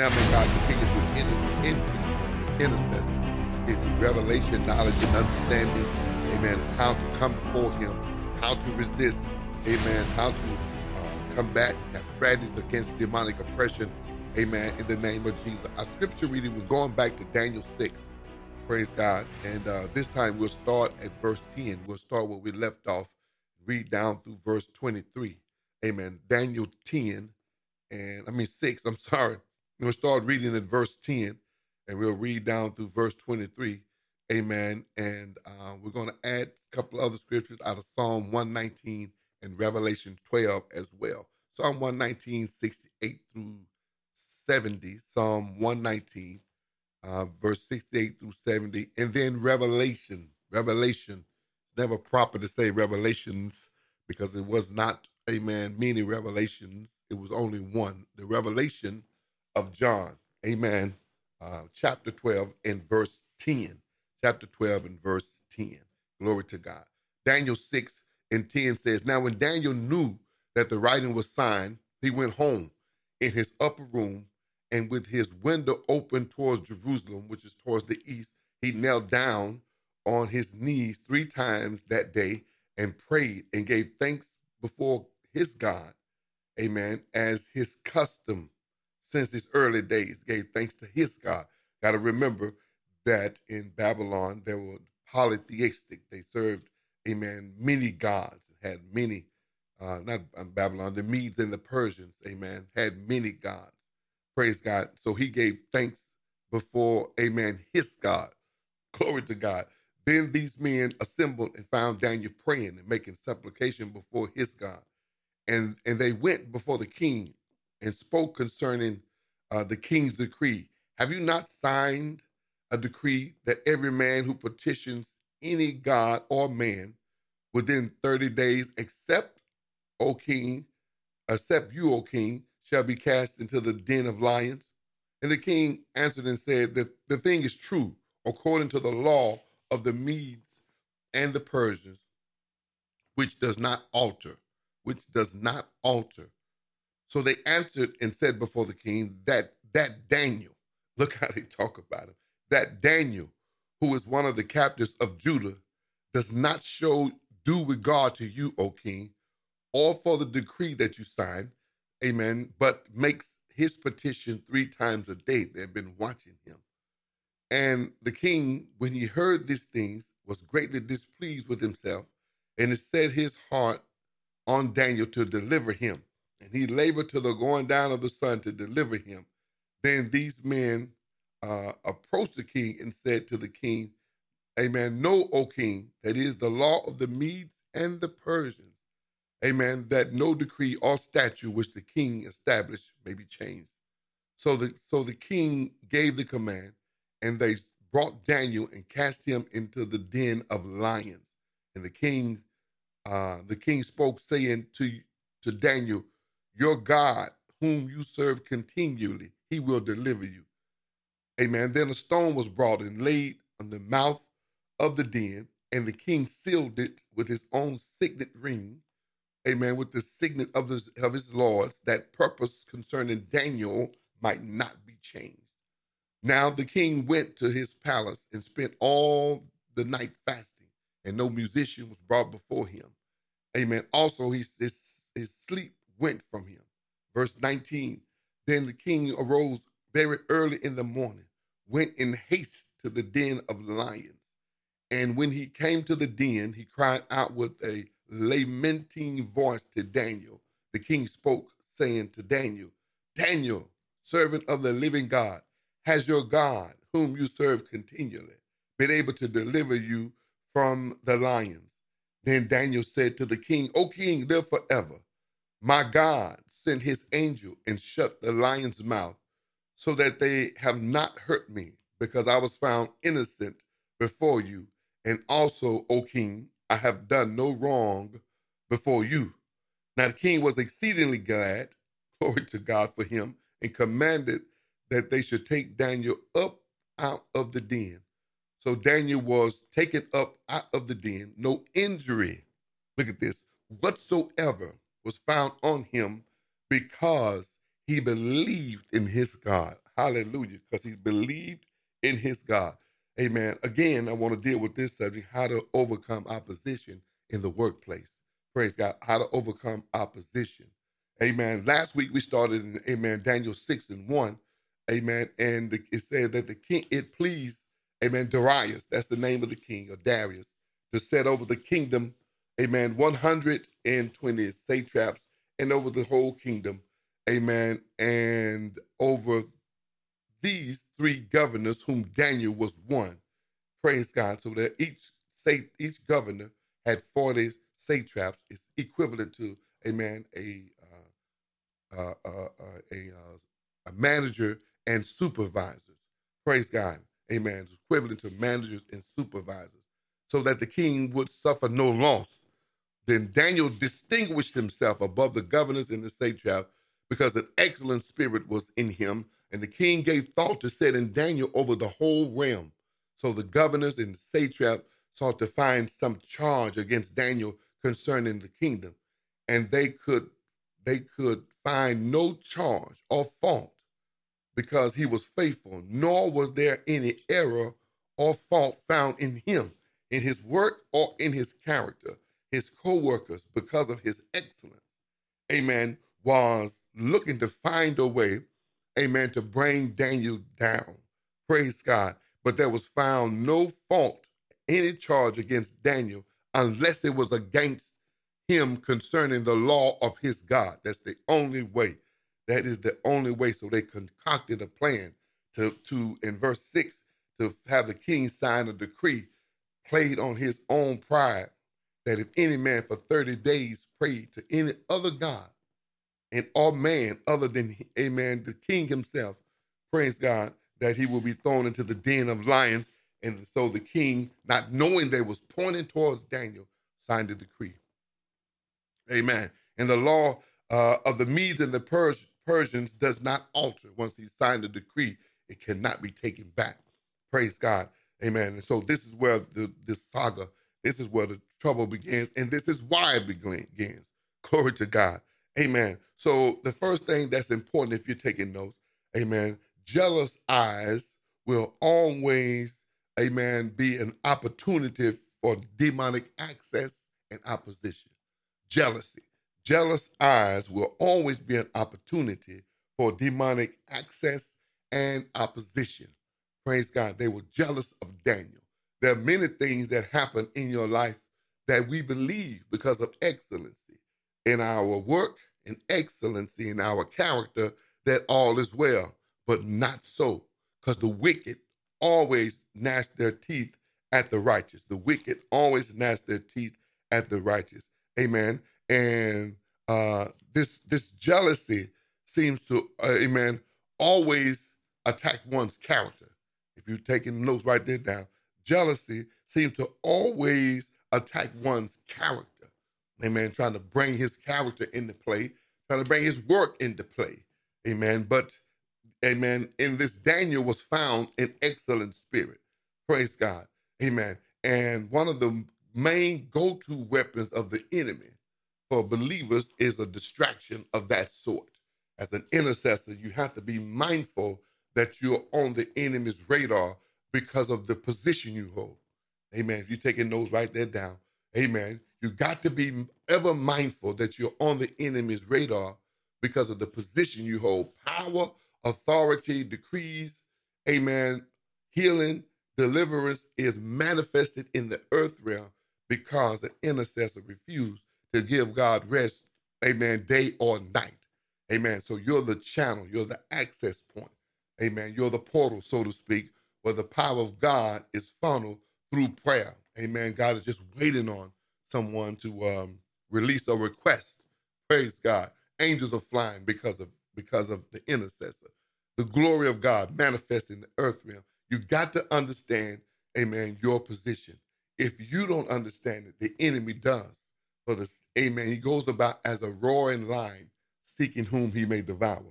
Now may God continue to in- increase intercessor, give you revelation, knowledge, and understanding, amen, how to come before him, how to resist, amen, how to uh, combat, have strategies against demonic oppression, amen, in the name of Jesus. Our scripture reading, we're going back to Daniel 6, praise God, and uh, this time we'll start at verse 10. We'll start where we left off, read down through verse 23, amen. Daniel 10, and I mean 6, I'm sorry. We'll start reading at verse 10 and we'll read down through verse 23. Amen. And uh, we're going to add a couple other scriptures out of Psalm 119 and Revelation 12 as well. Psalm 119, 68 through 70, Psalm 119, uh, verse 68 through 70, and then Revelation. Revelation, never proper to say revelations because it was not, amen, many revelations. It was only one. The revelation of John. Amen. Uh, chapter 12 and verse 10. Chapter 12 and verse 10. Glory to God. Daniel 6 and 10 says, Now when Daniel knew that the writing was signed, he went home in his upper room and with his window open towards Jerusalem, which is towards the east, he knelt down on his knees three times that day and prayed and gave thanks before his God, amen, as his custom since his early days, gave thanks to his God. Got to remember that in Babylon, they were polytheistic. They served, amen, many gods, had many, uh, not Babylon, the Medes and the Persians, amen, had many gods. Praise God. So he gave thanks before, amen, his God. Glory to God. Then these men assembled and found Daniel praying and making supplication before his God. And, and they went before the king and spoke concerning uh, the king's decree. Have you not signed a decree that every man who petitions any god or man within 30 days, except, O king, except you, O king, shall be cast into the den of lions? And the king answered and said the thing is true according to the law of the Medes and the Persians, which does not alter, which does not alter. So they answered and said before the king that that Daniel, look how they talk about him, that Daniel, who is one of the captives of Judah, does not show due regard to you, O king, or for the decree that you signed, amen, but makes his petition three times a day. They've been watching him. And the king, when he heard these things, was greatly displeased with himself, and it set his heart on Daniel to deliver him and he labored to the going down of the sun to deliver him. Then these men uh, approached the king and said to the king, Amen. Know, O king, that is the law of the Medes and the Persians. Amen. That no decree or statute which the king established may be changed. So the so the king gave the command, and they brought Daniel and cast him into the den of lions. And the king, uh, the king spoke, saying to to Daniel, your God, whom you serve continually, he will deliver you. Amen. Then a stone was brought and laid on the mouth of the den, and the king sealed it with his own signet ring. Amen. With the signet of his, of his lords, that purpose concerning Daniel might not be changed. Now the king went to his palace and spent all the night fasting, and no musician was brought before him. Amen. Also, his, his, his sleep went from him. Verse 19 Then the king arose very early in the morning, went in haste to the den of lions. And when he came to the den, he cried out with a lamenting voice to Daniel. The king spoke, saying to Daniel, Daniel, servant of the living God, has your God, whom you serve continually, been able to deliver you from the lions? Then Daniel said to the king, O king, live forever. My God sent his angel and shut the lion's mouth so that they have not hurt me, because I was found innocent before you. And also, O king, I have done no wrong before you. Now the king was exceedingly glad, glory to God for him, and commanded that they should take Daniel up out of the den. So Daniel was taken up out of the den, no injury, look at this, whatsoever was found on him because he believed in his God. Hallelujah. Because he believed in his God. Amen. Again, I want to deal with this subject how to overcome opposition in the workplace. Praise God. How to overcome opposition. Amen. Last week we started in, amen, Daniel 6 and 1. Amen. And it said that the king, it pleased, amen, Darius, that's the name of the king, or Darius, to set over the kingdom, amen, 120 satraps and over the whole kingdom, amen, and over these three governors whom Daniel was one. Praise God. So that each each governor had 40 satraps. It's equivalent to, amen, a uh, uh, uh, uh a, uh, a manager and supervisors. Praise God. Amen. It's equivalent to managers and supervisors. So that the king would suffer no loss. Then Daniel distinguished himself above the governors and the satrap because an excellent spirit was in him and the king gave thought to setting Daniel over the whole realm. So the governors and the satrap sought to find some charge against Daniel concerning the kingdom, and they could they could find no charge or fault because he was faithful, nor was there any error or fault found in him, in his work or in his character. His co-workers, because of his excellence, amen, was looking to find a way amen, to bring Daniel down. Praise God. But there was found no fault, any charge against Daniel, unless it was against him concerning the law of his God. That's the only way. That is the only way. So they concocted a plan to, to in verse 6, to have the king sign a decree played on his own pride that if any man for 30 days prayed to any other God, and all man other than, amen, the king himself, praise God, that he will be thrown into the den of lions. And so the king, not knowing they was pointing towards Daniel, signed a decree. Amen. And the law uh, of the Medes and the Pers- Persians does not alter. Once he signed the decree, it cannot be taken back. Praise God. Amen. And so this is where the, the saga, this is where the trouble begins, and this is why it begins. Glory to God. Amen. So the first thing that's important if you're taking notes, amen, jealous eyes will always, amen, be an opportunity for demonic access and opposition. Jealousy. Jealous eyes will always be an opportunity for demonic access and opposition. Praise God. They were jealous of Daniel. There are many things that happen in your life that we believe because of excellency in our work and excellency in our character that all is well, but not so, because the wicked always gnash their teeth at the righteous. The wicked always gnash their teeth at the righteous. Amen. And uh, this this jealousy seems to, uh, amen, always attack one's character. If you're taking notes, write that down. Jealousy seems to always attack one's character amen, trying to bring his character into play, trying to bring his work into play, amen. But, amen, in this Daniel was found an excellent spirit. Praise God, amen. And one of the main go to weapons of the enemy for believers is a distraction of that sort. As an intercessor, you have to be mindful that you're on the enemy's radar because of the position you hold. Amen. If you're taking those, write that down. Amen. You got to be ever mindful that you're on the enemy's radar because of the position you hold. Power, authority, decrees, amen, healing, deliverance is manifested in the earth realm because the intercessor refused to give God rest, amen, day or night. Amen. So you're the channel, you're the access point. Amen. You're the portal, so to speak, where the power of God is funneled through prayer. Amen. God is just waiting on someone to um, release a request. Praise God. Angels are flying because of because of the intercessor. The glory of God manifests in the earth realm. You got to understand, amen, your position. If you don't understand it, the enemy does. For this, amen, he goes about as a roaring lion, seeking whom he may devour.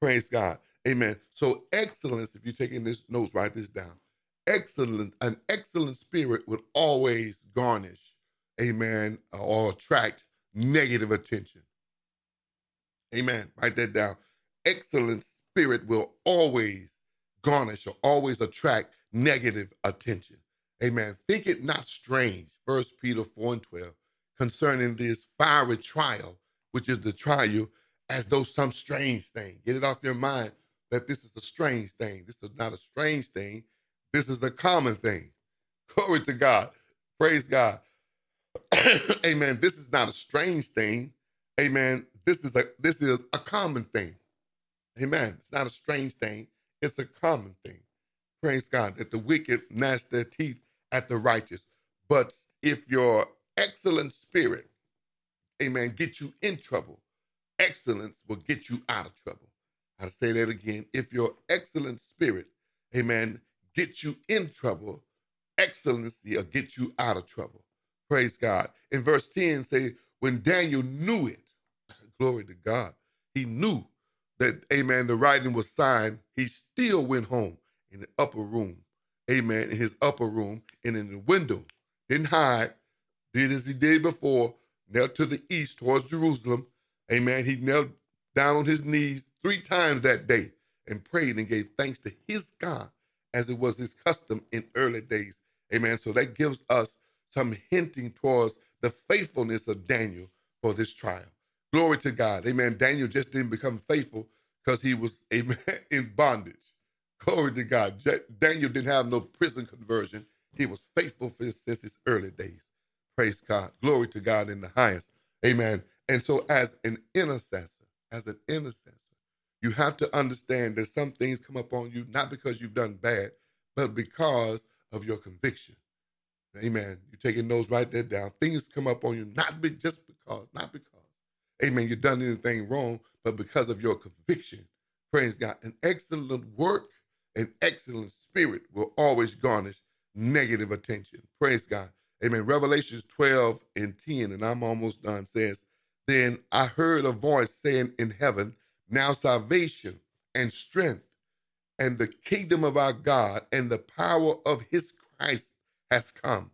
Praise God. Amen. So excellence, if you're taking this notes, write this down. Excellent, an excellent spirit would always garnish amen, or attract negative attention. Amen. Write that down. Excellent spirit will always garnish or always attract negative attention. Amen. Think it not strange, First Peter 4 and 12, concerning this fiery trial, which is the trial, as though some strange thing. Get it off your mind that this is a strange thing. This is not a strange thing. This is the common thing. Glory to God. Praise God. Amen. This is not a strange thing. Amen. This is a this is a common thing. Amen. It's not a strange thing. It's a common thing. Praise God that the wicked gnash their teeth at the righteous. But if your excellent spirit, amen, get you in trouble, excellence will get you out of trouble. I'll say that again. If your excellent spirit, amen, get you in trouble, excellency will get you out of trouble. Praise God. In verse 10, say, when Daniel knew it, glory to God, he knew that, amen, the writing was signed, he still went home in the upper room, amen, in his upper room and in the window. Didn't hide, did as he did before, knelt to the east towards Jerusalem. Amen. He knelt down on his knees three times that day and prayed and gave thanks to his God as it was his custom in early days. Amen. So that gives us some hinting towards the faithfulness of Daniel for this trial. Glory to God. Amen. Daniel just didn't become faithful because he was, amen, in bondage. Glory to God. Daniel didn't have no prison conversion. He was faithful for his, since his early days. Praise God. Glory to God in the highest. Amen. And so, as an intercessor, as an intercessor, you have to understand that some things come up on you not because you've done bad, but because of your conviction. Amen. You're taking those right there down. Things come up on you not be, just because, not because, amen, you've done anything wrong, but because of your conviction. Praise God. An excellent work, an excellent spirit will always garnish negative attention. Praise God. Amen. Revelations 12 and 10, and I'm almost done, says, Then I heard a voice saying in heaven, now salvation and strength and the kingdom of our God and the power of his Christ has come.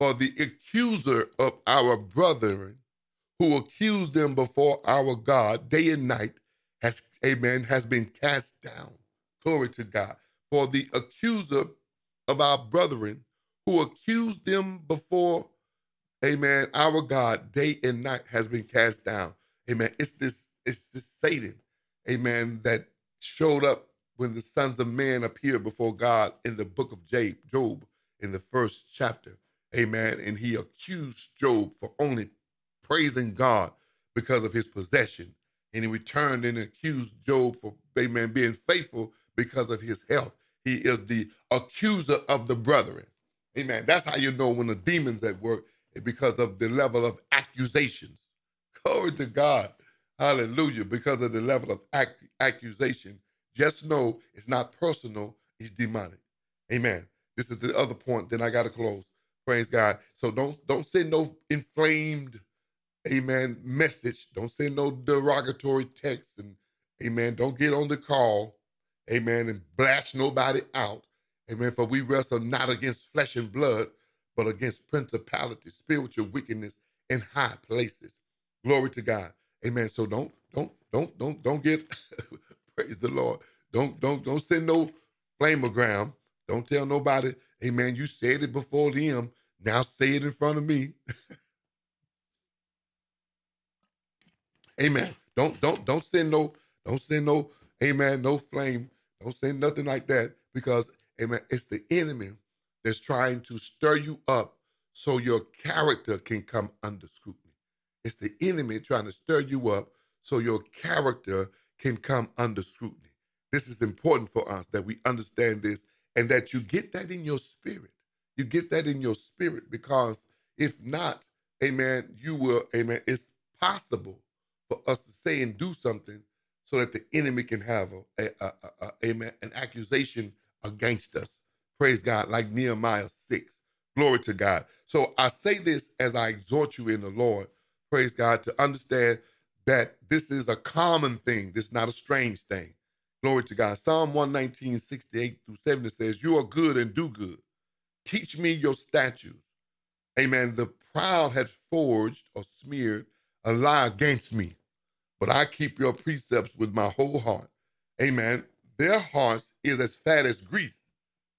For the accuser of our brethren who accused them before our God day and night has, amen, has been cast down. Glory to God. For the accuser of our brethren who accused them before, amen, our God day and night has been cast down. Amen. It's this, it's this Satan amen, that showed up when the sons of men appeared before God in the book of Job, in the first chapter. Amen. And he accused Job for only praising God because of his possession. And he returned and accused Job for, amen, being faithful because of his health. He is the accuser of the brethren. Amen. That's how you know when the demon's at work, eh, because of the level of accusations. Glory to God. Hallelujah. Because of the level of ac- accusation. Just know it's not personal, it's demonic. Amen. This is the other point. Then I got to close. Praise God. So don't don't send no inflamed, amen, message. Don't send no derogatory text. And amen. Don't get on the call, amen, and blast nobody out. Amen. For we wrestle not against flesh and blood, but against principalities, spiritual wickedness in high places. Glory to God. Amen. So don't don't don't don't don't get praise the Lord. Don't don't don't send no flamogram. Don't tell nobody, Amen. You said it before them. Now say it in front of me. amen. Don't don't don't send no don't send no amen no flame. Don't send nothing like that because amen. It's the enemy that's trying to stir you up so your character can come under scrutiny. It's the enemy trying to stir you up so your character can come under scrutiny. This is important for us that we understand this and that you get that in your spirit. You get that in your spirit because if not, amen, you will, amen, it's possible for us to say and do something so that the enemy can have a, a, a, amen, an accusation against us. Praise God, like Nehemiah 6. Glory to God. So I say this as I exhort you in the Lord praise God, to understand that this is a common thing. This is not a strange thing. Glory to God. Psalm 119, 68 through 70 says, You are good and do good. Teach me your statutes. Amen. The proud had forged or smeared a lie against me, but I keep your precepts with my whole heart. Amen. Their hearts is as fat as grease,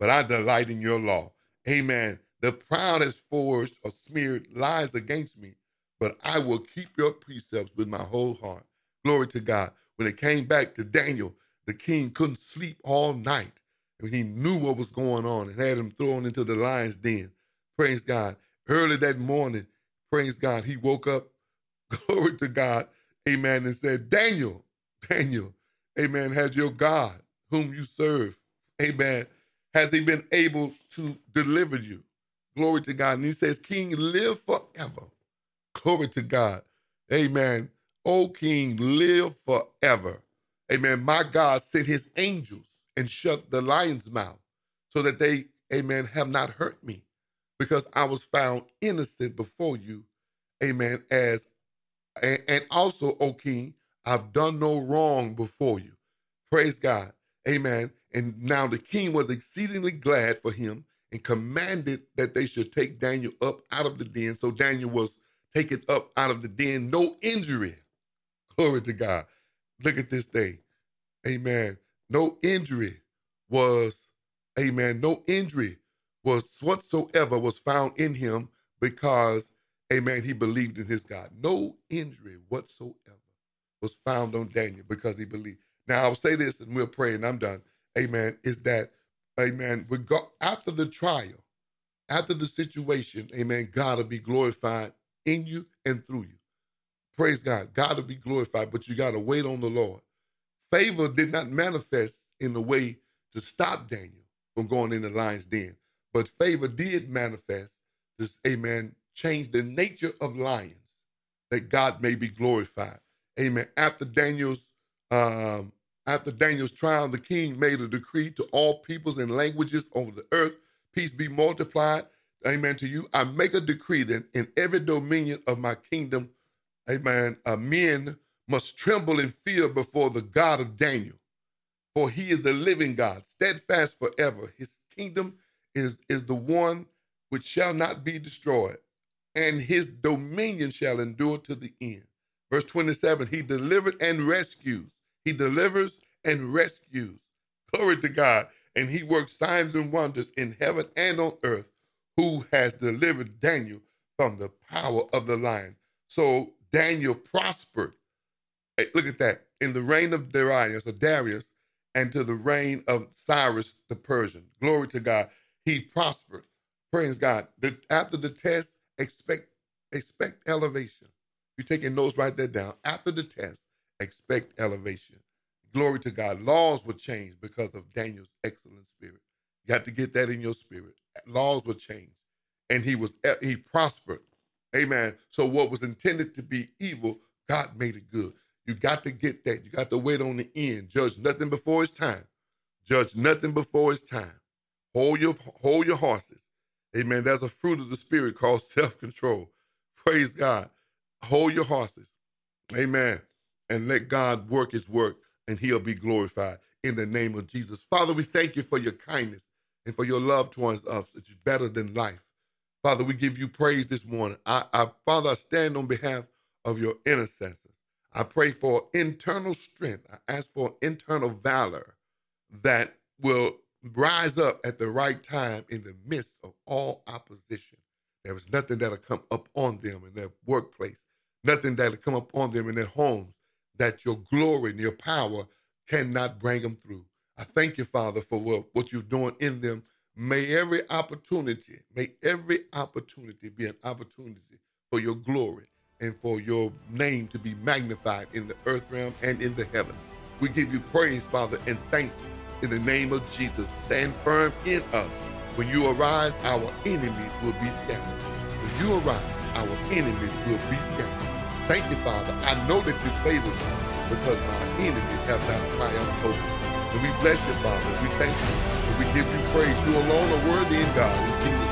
but I delight in your law. Amen. The proud has forged or smeared lies against me, but I will keep your precepts with my whole heart. Glory to God. When it came back to Daniel, the king couldn't sleep all night. And he knew what was going on and had him thrown into the lion's den. Praise God. Early that morning, praise God, he woke up, glory to God, amen, and said, Daniel, Daniel, amen, has your God, whom you serve, amen, has he been able to deliver you? Glory to God. And he says, King, live forever. Glory to God. Amen. O King, live forever. Amen. My God sent his angels and shut the lion's mouth so that they, amen, have not hurt me because I was found innocent before you. Amen. As and, and also, O King, I've done no wrong before you. Praise God. Amen. And now the king was exceedingly glad for him and commanded that they should take Daniel up out of the den. So Daniel was taken up out of the den, no injury. Glory to God. Look at this thing. Amen. No injury was, amen, no injury was whatsoever was found in him because, amen, he believed in his God. No injury whatsoever was found on Daniel because he believed. Now I'll say this and we'll pray and I'm done. Amen. Is that, amen, after the trial, after the situation, amen, God will be glorified in you and through you. Praise God. God will be glorified, but you got to wait on the Lord. Favor did not manifest in the way to stop Daniel from going in the lion's den, but favor did manifest to, amen, change the nature of lions that God may be glorified. Amen. After Daniel's um, after Daniel's trial, the king made a decree to all peoples and languages over the earth, peace be multiplied. Amen to you. I make a decree that in every dominion of my kingdom, amen, uh, men must tremble in fear before the God of Daniel. For he is the living God, steadfast forever. His kingdom is, is the one which shall not be destroyed, and his dominion shall endure to the end. Verse 27 He delivered and rescues. He delivers and rescues. Glory to God. And he works signs and wonders in heaven and on earth, who has delivered Daniel from the power of the lion. So Daniel prospered. Hey, look at that. In the reign of Darius or Darius, and to the reign of Cyrus the Persian. Glory to God. He prospered. Praise God. The, after the test, expect expect elevation. You're taking notes, write that down. After the test, expect elevation. Glory to God. Laws will change because of Daniel's excellent spirit. You got to get that in your spirit. Laws were changed, And he was eh, he prospered Amen. So what was intended to be evil, God made it good. You got to get that. You got to wait on the end. Judge nothing before it's time. Judge nothing before it's time. Hold your hold your horses. Amen. That's a fruit of the spirit called self-control. Praise God. Hold your horses. Amen. And let God work his work and he'll be glorified in the name of Jesus. Father, we thank you for your kindness and for your love towards us, which is better than life. Father, we give you praise this morning. I, I, Father, I stand on behalf of your intercessors. I pray for internal strength. I ask for internal valor that will rise up at the right time in the midst of all opposition. There is nothing that'll come up on them in their workplace, nothing that'll come up on them in their homes that your glory and your power cannot bring them through. I thank you, Father, for what, what you're doing in them May every opportunity, may every opportunity be an opportunity for your glory and for your name to be magnified in the earth realm and in the heavens. We give you praise, Father, and thanks in the name of Jesus. Stand firm in us. When you arise, our enemies will be scattered. When you arise, our enemies will be scattered. Thank you, Father. I know that you favor me because my enemies have not triumphed over me. And we bless you, Father. We thank you. And we give you praise. You alone are worthy in God.